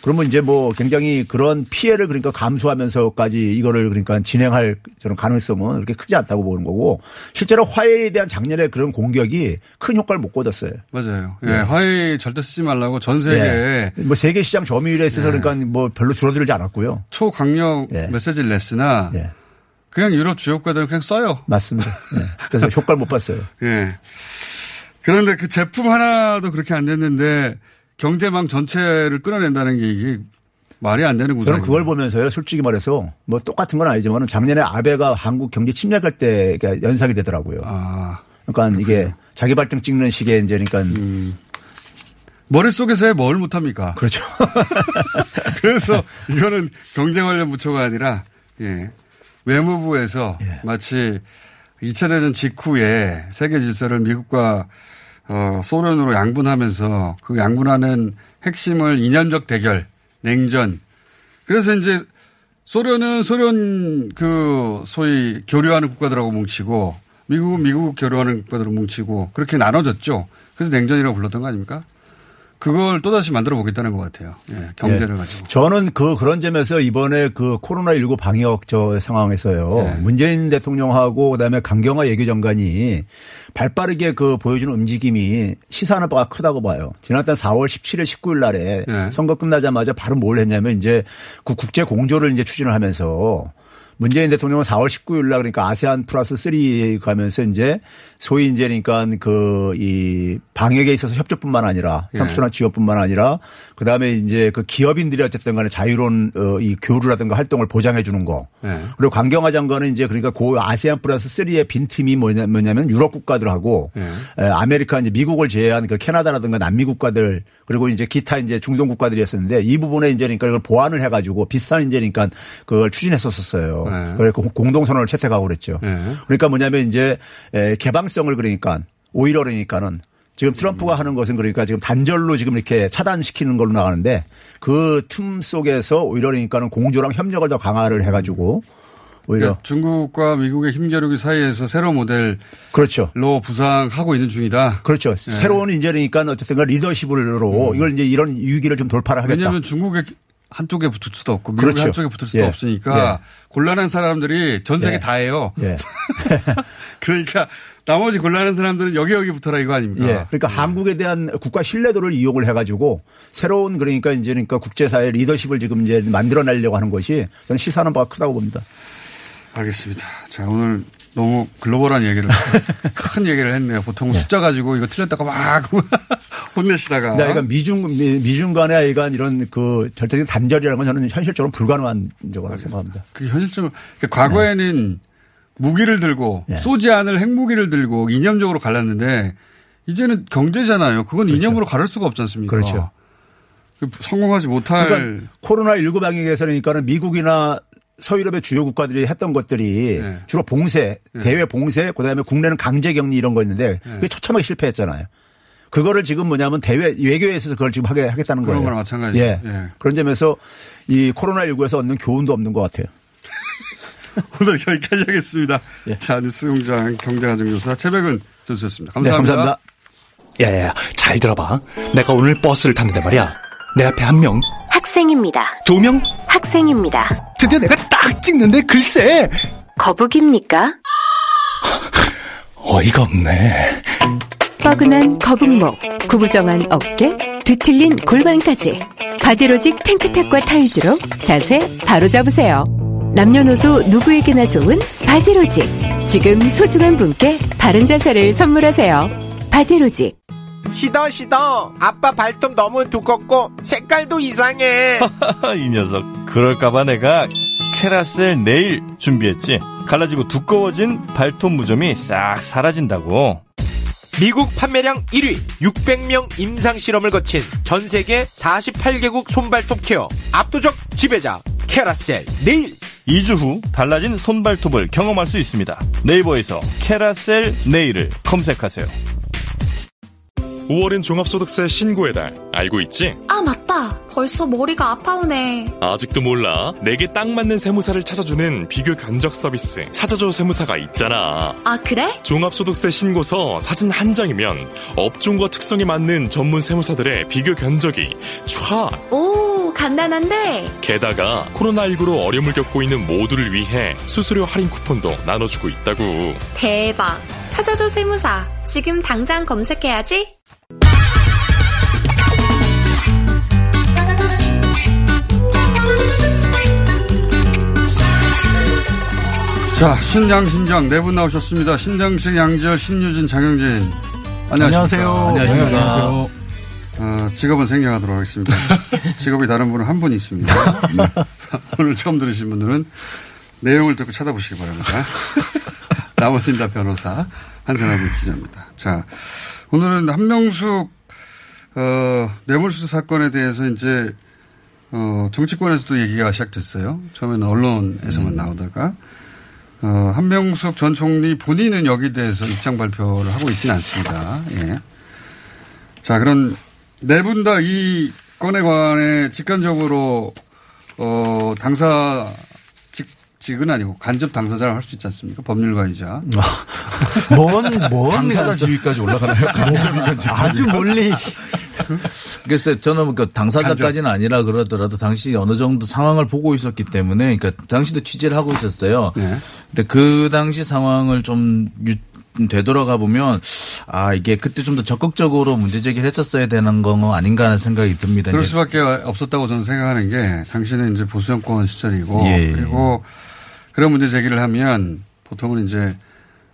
그러면 이제 뭐 굉장히 그런 피해를 그러니까 감수하면서까지 이거를 그러니까 진행할 저는 가능성은 그렇게 크지 않다고 보는 거고 실제로 화해에 대한 작년에 그런 공격이 큰 효과를 못 거뒀어요. 맞아요. 예. 네. 화해 절대 쓰지 말라고 전 세계 네. 뭐 세계 시장 점유율에 있어서 네. 그러니까 뭐 별로 줄어들지 않았고요. 초강력 네. 메시지를 냈으나 그냥 유럽 주요 국가들은 그냥 써요. 맞습니다. 네. 그래서 효과를 못 봤어요. 예. 그런데 그 제품 하나도 그렇게 안 됐는데 경제망 전체를 끌어낸다는 게 이게 말이 안 되는 구조. 저는 그걸 보면서요, 솔직히 말해서 뭐 똑같은 건 아니지만 작년에 아베가 한국 경제 침략할 때 연상이 되더라고요. 아. 그러니까 이게 자기 발등 찍는 식의 이제 그러니까 음. 머릿속에서 뭘 못합니까? 그렇죠. 그래서 이거는 경제 관련 부처가 아니라 예. 외무부에서 예. 마치 2차 대전 직후에 세계 질서를 미국과 어, 소련으로 양분하면서 그 양분하는 핵심을 이념적 대결, 냉전. 그래서 이제 소련은 소련 그 소위 교류하는 국가들하고 뭉치고 미국은 미국 교류하는 국가들하고 뭉치고 그렇게 나눠졌죠. 그래서 냉전이라고 불렀던 거 아닙니까? 그걸 또다시 만들어 보겠다는 것 같아요. 예, 경제를 예. 가지고. 저는 그 그런 점에서 이번에 그 코로나19 방역 저 상황에서요. 예. 문재인 대통령하고 그다음에 강경화 예교장관이 발빠르게 그 보여주는 움직임이 시사하는 바가 크다고 봐요. 지난달 4월 17일 19일 날에 예. 선거 끝나자마자 바로 뭘 했냐면 이제 그 국제 공조를 이제 추진을 하면서 문재인 대통령은 4월 19일 날 그러니까 아세안 플러스 3 가면서 이제 소위 이제 그러니까 그 이 방역에 있어서 협조뿐만 아니라 예. 협조나 지원뿐만 아니라 그다음에 이제 그 기업인들이 어쨌든 간에 자유로운 어, 이 교류라든가 활동을 보장해 주는 거. 예. 그리고 강경화 장관은 이제 그러니까 고 아세안 플러스 3의 빈틈이 뭐냐, 뭐냐면 유럽 국가들하고 예. 아메리카 이제 미국을 제외한 그 캐나다라든가 남미 국가들 그리고 이제 기타 이제 중동 국가들이었었는데 이 부분에 이제 그러니까 이걸 보완을 해 가지고 비슷한 이제 그러니까 그걸 추진했었었어요. 네. 그래서 공동선언을 채택하고 그랬죠. 네. 그러니까 뭐냐면 이제 개방성을 그러니까 오히려 그러니까는 지금 트럼프가 음. 하는 것은 그러니까 지금 단절로 지금 이렇게 차단시키는 걸로 나가는데 그 틈 속에서 오히려 그러니까는 공조랑 협력을 더 강화를 해가지고 오히려 그러니까 중국과 미국의 힘겨루기 사이에서 새로운 모델 그렇죠. 로 부상하고 있는 중이다. 그렇죠. 네. 새로운 이제 그러니까 어쨌든 리더십으로 음. 이걸 이제 이런 위기를 좀 돌파를 하겠다. 왜냐하면 중국의 한쪽에 붙을 수도 없고 미국 그렇죠. 한쪽에 붙을 수도 예. 없으니까 예. 곤란한 사람들이 전 세계 예. 다 해요. 예. 그러니까 나머지 곤란한 사람들은 여기 여기 붙어라 이거 아닙니까? 예. 그러니까 예. 한국에 대한 국가 신뢰도를 이용을 해가지고 새로운 그러니까 이제 그러니까 국제사회 리더십을 지금 이제 만들어내려고 하는 것이 저는 시사하는 바가 크다고 봅니다. 알겠습니다. 자 오늘 너무 글로벌한 얘기를 큰 얘기를 했네요. 보통 네. 숫자 가지고 이거 틀렸다가 막 혼내시다가. 네, 그러니까 미중 미중 간의 아이가 이런 그 절대적인 단절이라는 건 저는 현실적으로 불가능한 적으로 생각합니다. 그 현실적으로 그러니까 과거에는 네. 무기를 들고 네. 쏘지 않을 핵무기를 들고 이념적으로 갈랐는데 이제는 경제잖아요. 그건 그렇죠. 이념으로 가를 수가 없지 않습니까? 그렇죠. 그 성공하지 못할. 그러니까 코로나 19 방역에서는 미국이나 서유럽의 주요 국가들이 했던 것들이 네. 주로 봉쇄, 네. 대외 봉쇄, 그다음에 국내는 강제 격리 이런 거였는데 네. 그게 처참하게 실패했잖아요. 그거를 지금 뭐냐면 대외 외교에 있어서 그걸 지금 하게 하겠다는 그런 거예요. 그런 거랑 마찬가지. 예. 예. 그런 점에서 이 코로나 19에서 얻는 교훈도 없는 것 같아요. 오늘 여기까지 하겠습니다. 예. 자, 뉴스 공장 경제가정교사 최백은 교수였습니다. 감사합니다. 네, 감사합니다. 야야야, 잘 들어봐. 내가 오늘 버스를 탔는데 말이야. 내 앞에 한 명. 학생입니다. 두 명. 학생입니다. 드디어 내가 딱 찍는데 글쎄. 거북입니까? 어이가 없네. 뻐근한 거북목, 구부정한 어깨, 뒤틀린 골반까지 바디로직 탱크탑과 타이즈로 자세 바로 잡으세요. 남녀노소 누구에게나 좋은 바디로직. 지금 소중한 분께 바른 자세를 선물하세요. 바디로직. 시더 시더 아빠 발톱 너무 두껍고 색깔도 이상해 이 녀석 그럴까봐 내가 케라셀 네일 준비했지 갈라지고 두꺼워진 발톱 무좀이 싹 사라진다고 미국 판매량 1위 600명 임상 실험을 거친 전 세계 48개국 손발톱 케어 압도적 지배자 캐라셀 네일 2주 후 달라진 손발톱을 경험할 수 있습니다. 네이버에서 캐라셀 네일을 검색하세요. 5월은 종합소득세 신고의 달. 알고 있지? 아, 맞다. 벌써 머리가 아파오네. 아직도 몰라. 내게 딱 맞는 세무사를 찾아주는 비교 견적 서비스. 찾아줘 세무사가 있잖아. 아, 그래? 종합소득세 신고서 사진 한 장이면 업종과 특성에 맞는 전문 세무사들의 비교 견적이 촤! 오, 간단한데? 게다가 코로나19로 어려움을 겪고 있는 모두를 위해 수수료 할인 쿠폰도 나눠주고 있다고. 대박. 찾아줘 세무사. 지금 당장 검색해야지. 자, 신양신장 네 분 나오셨습니다. 신장식, 양지열, 신유진, 장영진. 안녕하세요. 안녕하세요. 안녕하세요. 어, 직업은 생략하도록 하겠습니다. 직업이 다른 분은 한 분 있습니다. 오늘 처음 들으신 분들은 내용을 듣고 찾아보시기 바랍니다. 나머진 다 변호사 한선아부 기자입니다. 자, 오늘은 한명숙 어, 뇌물수수 사건에 대해서 이제 어, 정치권에서도 얘기가 시작됐어요. 처음에는 언론에서만 음. 나오다가 어, 한명숙 전 총리 본인은 여기 대해서 입장 발표를 하고 있지는 않습니다. 예. 자, 그런 네 분 다 이 건에 관해 직관적으로 어, 당사 직은 아니고 간접 당사자를 할 수 있지 않습니까? 법률가이자. 뭔, 뭔. 당사자 지위까지 올라가나요? 간접이건 아주 멀리. 글쎄, 저는 그 당사자까지는 아니라 그러더라도 당시 어느 정도 상황을 보고 있었기 때문에, 그러니까 당시도 취재를 하고 있었어요. 네. 근데 그 당시 상황을 좀 되돌아가 보면 아 이게 그때 좀 더 적극적으로 문제 제기를 했었어야 되는 거 아닌가 하는 생각이 듭니다. 그럴 수밖에 없었다고 저는 생각하는 게 당시는 이제 보수 정권 시절이고 예. 그리고 그런 문제 제기를 하면 보통은 이제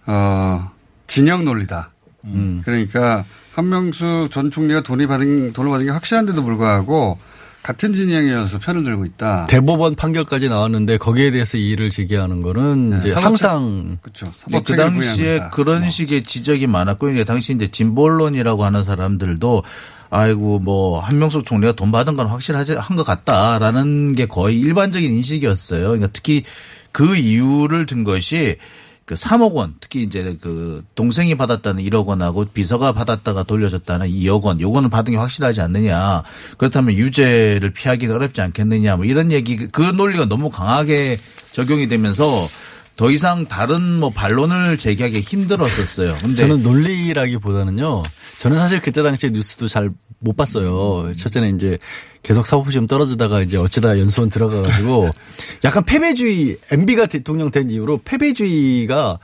어 진영 논리다. 음. 그러니까 한명수 전 총리가 돈이 받은 돈을 받은 게 확실한데도 불구하고 같은 진영이어서 편을 들고 있다. 대법원 판결까지 나왔는데 거기에 대해서 이의를 제기하는 거는 네, 이제 항상 그렇죠. 네, 그 당시에 그런 뭐. 식의 지적이 많았고 이제 당시 이제 진보론이라고 하는 사람들도 아이고 뭐 한명숙 총리가 돈 받은 건 확실하지 한 것 같다라는 게 거의 일반적인 인식이었어요. 그러니까 특히 그 이유를 든 것이 그 3억 원, 특히 이제 그 동생이 받았다는 1억 원하고 비서가 받았다가 돌려줬다는 2억 원, 요거는 받은 게 확실하지 않느냐. 그렇다면 유죄를 피하기 어렵지 않겠느냐. 뭐 이런 얘기, 그 논리가 너무 강하게 적용이 되면서 더 이상 다른 뭐 반론을 제기하기 힘들었었어요. 근데 저는 논리라기보다는요. 저는 사실 그때 당시에 뉴스도 잘 못 봤어요. 첫째는 이제 계속 사법시험 떨어지다가 이제 어쩌다 연수원 들어가가지고 약간 패배주의 MB가 대통령 된 이후로 패배주의가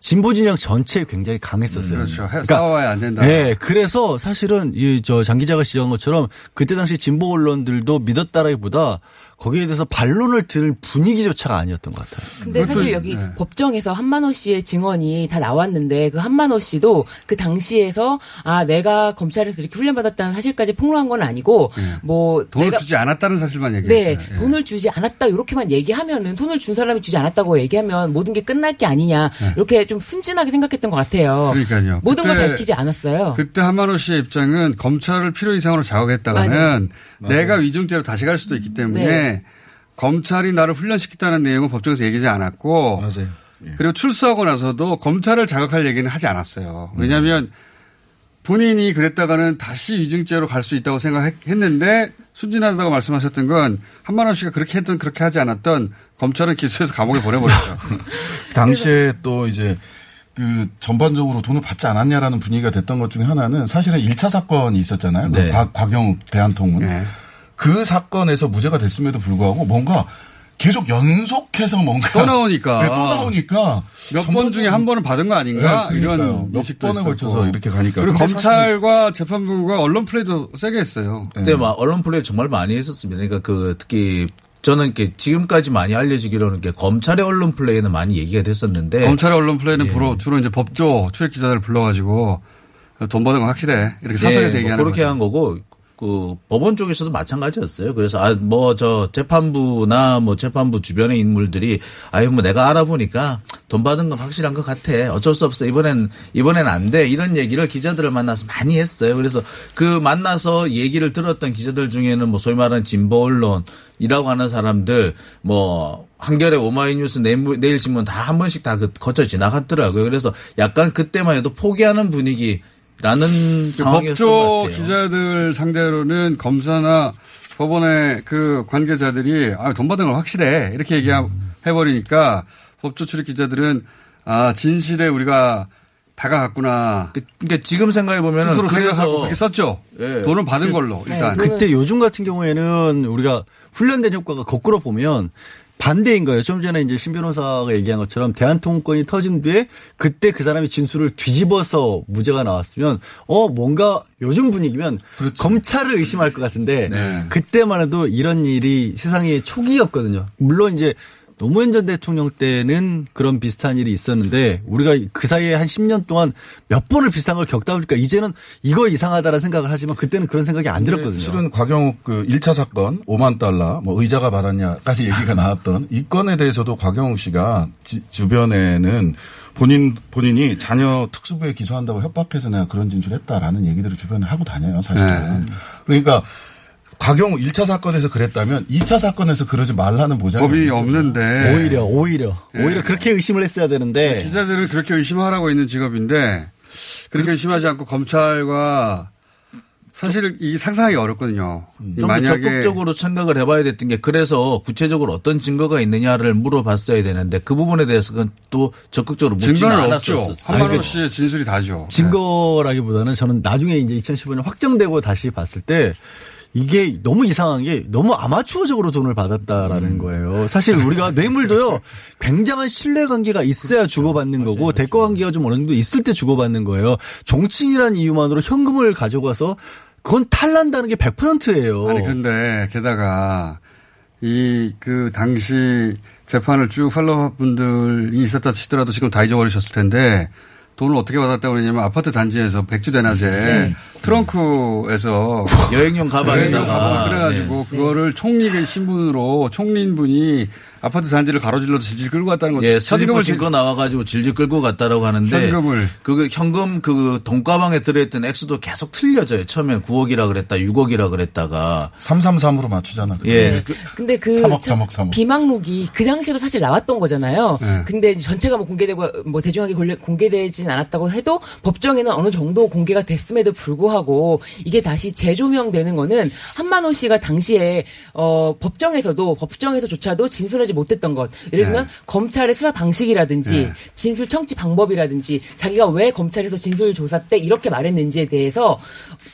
진보 진영 전체에 굉장히 강했었어요. 음, 그렇죠. 그러니까, 싸워야 안 된다. 네. 그래서 사실은 이 저 장 기자가 지적한 것처럼 그때 당시 진보 언론들도 믿었다라기보다 거기에 대해서 반론을 들 분위기조차가 아니었던 것 같아요. 근데 사실 여기 네. 법정에서 한만호 씨의 증언이 다 나왔는데 그 한만호 씨도 그 당시에서 아 내가 검찰에서 이렇게 훈련받았다는 사실까지 폭로한 건 아니고 네. 뭐 돈을 내가 주지 않았다는 사실만 얘기했어요. 네, 네, 돈을 주지 않았다 이렇게만 얘기하면은 돈을 준 사람이 주지 않았다고 얘기하면 모든 게 끝날 게 아니냐 네. 이렇게 좀 순진하게 생각했던 것 같아요. 그러니까요. 모든 걸 밝히지 않았어요. 그때 한만호 씨의 입장은 검찰을 필요 이상으로 자극했다가는 내가 위중죄로 다시 갈 수도 있기 때문에. 네. 검찰이 나를 훈련시켰다는 내용은 법정에서 얘기하지 않았고 맞아요. 예. 그리고 출소하고 나서도 검찰을 자극할 얘기는 하지 않았어요. 왜냐하면 본인이 그랬다가는 다시 위증죄로 갈 수 있다고 생각했는데 순진하다고 말씀하셨던 건 한만원 씨가 그렇게 했던 그렇게 하지 않았던 검찰은 기소해서 감옥에 보내버렸죠. 당시에 또 이제 그 전반적으로 돈을 받지 않았냐라는 분위기가 됐던 것 중에 하나는 사실은 1차 사건이 있었잖아요. 그 네. 곽, 곽영욱 대한통운. 네. 그 사건에서 무죄가 됐음에도 불구하고 뭔가 계속 연속해서 뭔가 또 나오니까 네, 또 나오니까 몇 번 중에 한 번은 받은 거 아닌가 네, 이런 몇 번에 걸쳐서 이렇게 가니까 그리고 검찰과 재판부가 언론 플레이도 세게 했어요. 그때 네. 막 언론 플레이 정말 많이 했었습니다. 그러니까 그 특히 저는 이렇게 지금까지 많이 알려지기로는 게 검찰의 언론 플레이는 많이 얘기가 됐었는데 검찰의 언론 플레이는 예. 주로 주로 이제 법조 출입 기자들 불러가지고 돈 받은 거 확실해 이렇게 사설에서 네, 얘기하는 뭐 그렇게 거죠. 한 거고 그 법원 쪽에서도 마찬가지였어요. 그래서 아 뭐 저 재판부나 뭐 재판부 주변의 인물들이 아유 뭐 내가 알아보니까 돈 받은 건 확실한 것 같아. 어쩔 수 없어. 이번엔 이번엔 안 돼. 이런 얘기를 기자들을 만나서 많이 했어요. 그래서 그 만나서 얘기를 들었던 기자들 중에는 뭐 소위 말하는 진보 언론이라고 하는 사람들 뭐 한겨레 오마이뉴스 내일 신문 다 한 번씩 다그 거쳐 지나갔더라고요. 그래서 약간 그때만 해도 포기하는 분위기 라는 그 법조 기자들 상대로는 검사나 법원의 그 관계자들이 아, 돈 받은 건 확실해. 이렇게 얘기해버리니까 음. 법조 출입 기자들은 아, 진실에 우리가 다가갔구나. 그, 그러니까 지금 생각해 보면 스스로 그래서 그렇게 썼죠. 네. 돈은 받은 그, 걸로 일단. 네, 그때 요즘 같은 경우에는 우리가 훈련된 효과가 거꾸로 보면 반대인 거예요. 좀 전에 이제 신 변호사가 얘기한 것처럼 대한통운권이 터진 뒤에 그때 그 사람이 진술을 뒤집어서 무죄가 나왔으면 어 뭔가 요즘 분위기면 그렇지. 검찰을 의심할 것 같은데 네. 그때만 해도 이런 일이 세상에 초기였거든요. 물론 이제 노무현 전 대통령 때는 그런 비슷한 일이 있었는데 우리가 그 사이에 한 10년 동안 몇 번을 비슷한 걸 겪다 보니까 이제는 이거 이상하다라는 생각을 하지만 그때는 그런 생각이 안 들었거든요. 실은 곽영욱 그 1차 사건 5만 달러 뭐 의자가 받았냐까지 얘기가 나왔던 이 건에 대해서도 곽영욱 씨가 지, 주변에는 본인 본인이 자녀 특수부에 기소한다고 협박해서 내가 그런 진술했다라는 얘기들을 주변에 하고 다녀요 사실은. 네. 그러니까 곽영우 1차 사건에서 그랬다면 2차 사건에서 그러지 말라는 보장이 법이 없는데 오히려 오히려 네. 오히려 그렇게 의심을 했어야 되는데 네, 기자들은 그렇게 의심하라고 있는 직업인데 그렇게 의심하지 않고 검찰과 사실 이 상상하기 어렵거든요. 음. 좀더 적극적으로 생각을 해봐야 됐던 게 그래서 구체적으로 어떤 증거가 있느냐를 물어봤어야 되는데 그 부분에 대해서는 또 적극적으로 묻지는 않았었어요. 한만호 씨의 진술이 다죠. 증거라기보다는 저는 나중에 이제 2015년 확정되고 다시 봤을 때 이게 너무 이상한 게 너무 아마추어적으로 돈을 받았다라는 음. 거예요. 사실 우리가 뇌물도요 굉장한 신뢰 관계가 있어야 그렇죠. 주고받는 거고 맞아요. 대가 관계가 좀 어느 정도 있을 때 주고받는 거예요. 정치인이라는 이유만으로 현금을 가져가서 그건 탈난다는 게 100%예요. 아니 그런데 게다가 이 그 당시 재판을 쭉 팔로워 분들이 있었다 치더라도 지금 다 잊어버리셨을 텐데 돈을 어떻게 받았다고 그러냐면 아파트 단지에서 백주 대낮에 네. 트렁크에서 여행용 가방에다가 그래가지고 네. 그거를 총리 신분으로 총리인 분이 아파트 단지를 가로질러서 질질 끌고 갔다는 거죠. 예, 현금을 신고 나와가지고 질질 끌고 갔다라고 하는데 현금을 그 현금 그 돈가방에 들어있던 액수도 계속 틀려져요. 처음엔 9억이라 그랬다, 6억이라 그랬다가 333으로 맞추잖아. 그때. 예. 그, 근데 그 3억, 3억, 3억. 비망록이 그 당시에도 사실 나왔던 거잖아요. 네. 근데 전체가 뭐 공개되고 뭐 대중하게 공개되진 않았다고 해도 법정에는 어느 정도 공개가 됐음에도 불구하고 이게 다시 재조명되는 거는 한만호 씨가 당시에 어 법정에서도 법정에서조차도 진술하지 하지 못했던 것. 예를 들면 네. 검찰의 수사 방식이라든지 네. 진술 청취 방법이라든지 자기가 왜 검찰에서 진술 조사 때 이렇게 말했는지에 대해서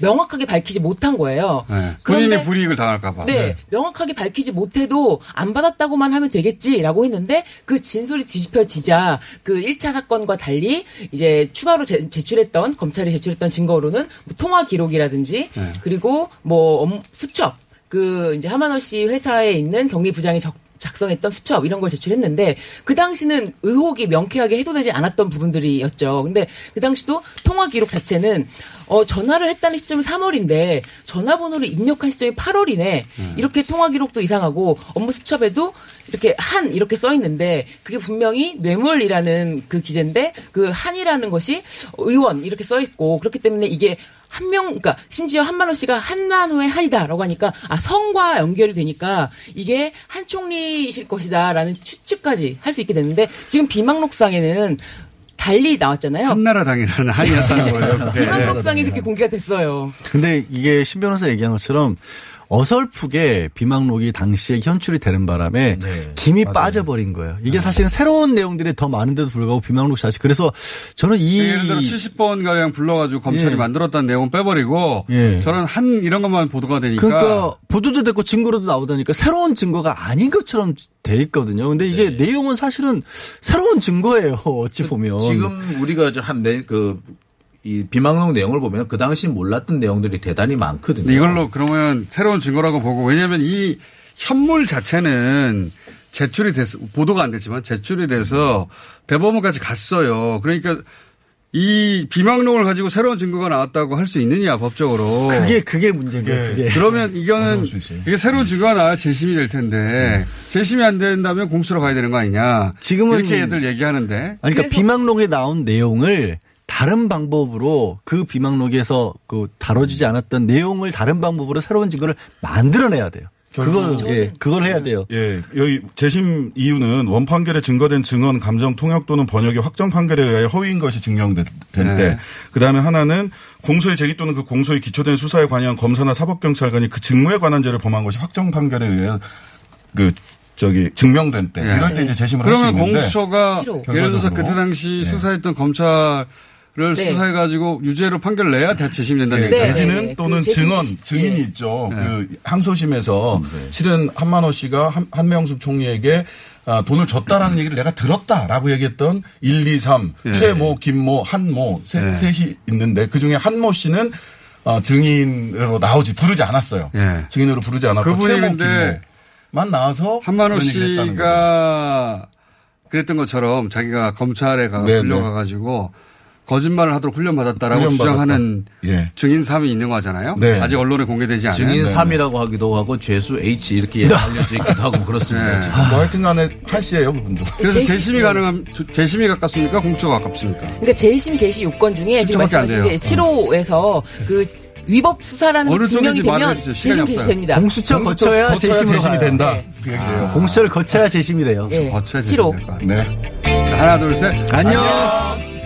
명확하게 밝히지 못한 거예요. 네. 본인의 불이익을 당할까 봐. 네, 네. 명확하게 밝히지 못해도 안 받았다고만 하면 되겠지라고 했는데 그 진술이 뒤집혀지자 그 1차 사건과 달리 이제 추가로 제, 제출했던 검찰이 제출했던 증거로는 뭐 통화 기록이라든지 네. 그리고 뭐 수첩 그 이제 하만호 씨 회사에 있는 경비 부장이 적 작성했던 수첩 이런 걸 제출했는데 그 당시는 의혹이 명쾌하게 해소되지 않았던 부분들이었죠. 근데 그 당시도 통화 기록 자체는 어 전화를 했다는 시점이 3월인데 전화번호를 입력한 시점이 8월이네. 음. 이렇게 통화 기록도 이상하고 업무 수첩에도 이렇게 한 이렇게 써 있는데 그게 분명히 뇌물이라는 그 기재인데 그 한이라는 것이 의원 이렇게 써 있고 그렇기 때문에 이게 한 명, 그러니까 심지어 한만호 씨가 한만호의 한이다라고 하니까 아 성과 연결이 되니까 이게 한 총리이실 것이다라는 추측까지 할 수 있게 됐는데 지금 비망록상에는 달리 나왔잖아요. 한나라당이라는 한이었다는 거예요. 비망록상이 그렇게 공개가 됐어요. 근데 이게 신 변호사 얘기한 것처럼 어설프게 비망록이 당시에 현출이 되는 바람에 네, 김이 맞아요. 빠져버린 거예요. 이게 네. 사실은 새로운 내용들이 더 많은데도 불구하고 비망록 자식 그래서 저는 이 네, 예를 들어 70번 가량 불러가지고 검찰이 예. 만들었다는 내용 빼버리고 예. 저는 한 이런 것만 보도가 되니까 그러니까 보도도 됐고 증거로도 나오다니까 새로운 증거가 아닌 것처럼 돼 있거든요. 근데 이게 네. 내용은 사실은 새로운 증거예요. 어찌 보면 지금 우리가 한그 이 비망록 내용을 보면 그 당시 몰랐던 내용들이 대단히 많거든요. 이걸로 그러면 새로운 증거라고 보고 왜냐하면 이 현물 자체는 제출이 돼서 보도가 안 됐지만 제출이 돼서 대법원까지 갔어요. 그러니까 이 비망록을 가지고 새로운 증거가 나왔다고 할 수 있느냐 법적으로 그게 그게 문제인데 네. 그러면 이거는 이게 새로운 증거가 나와 재심이 될 텐데 음. 재심이 안 된다면 공수로 가야 되는 거 아니냐 지금은 이렇게 애들 얘기하는데 아니, 그러니까 비망록에 나온 내용을 다른 방법으로 그 비망록에서 그 다뤄지지 않았던 내용을 다른 방법으로 새로운 증거를 만들어내야 돼요. 그걸 예, 그걸 해야 돼요. 예, 여기 재심 이유는 원 판결에 증거된 증언, 감정 통역 또는 번역의 확정 판결에 의해 허위인 것이 증명될 때, 네. 그 다음에 하나는 공소의 제기 또는 그 공소에 기초된 수사에 관여한 검사나 사법경찰관이 그 직무에 관한 죄를 범한 것이 확정 판결에 의해 그 저기 증명된 때 네. 이럴 때 이제 재심을 할 수 있는데 그러면 공수처가 예를 들어서 그때 당시 네. 수사했던 검찰 를 네. 수사해가지고 유죄로 판결 내야 대체심이 된다는 네. 얘기죠. 내지는 네. 또는 그 증언, 증인이 네. 있죠. 그 항소심에서 네. 실은 한만호 씨가 한, 한명숙 총리에게 아, 돈을 줬다라는 얘기를 내가 들었다라고 얘기했던 1, 2, 3, 최모, 김모, 한모 세, 셋이 있는데 그중에 한모 씨는 어, 증인으로 나오지 부르지 않았어요. 증인으로 부르지 않았고 그분이 최모, 김모. 만 나와서 한만호 씨가 그랬던 것처럼 자기가 검찰에 가 네, 불려가가지고 네. 거짓말을 하도록 훈련받았다라고 훈련 주장하는 예. 증인 3이 있는 거잖아요. 네. 아직 언론에 공개되지 않은 증인 3이라고 하기도 하고 죄수 H 이렇게 알려져 있기도 하고 그렇습니다. 네. 뭐 하여튼간에 한 씨예요 그분도. 그래서 재심이 가능한 재심이 가깝습니까? 공수처가 가깝습니까? 그러니까 재심 개시 요건 중에 지금 말씀하신 게 7호에서 그 위법 수사라는 증명이 되면 재심 개시됩니다. 공수처 거쳐야 재심이 된다. 네. 그 아. 공수처를 거쳐야 재심이 돼요. 네. 거쳐야 재심이 될 네. 자, 하나 둘 셋. 안녕. 안녕.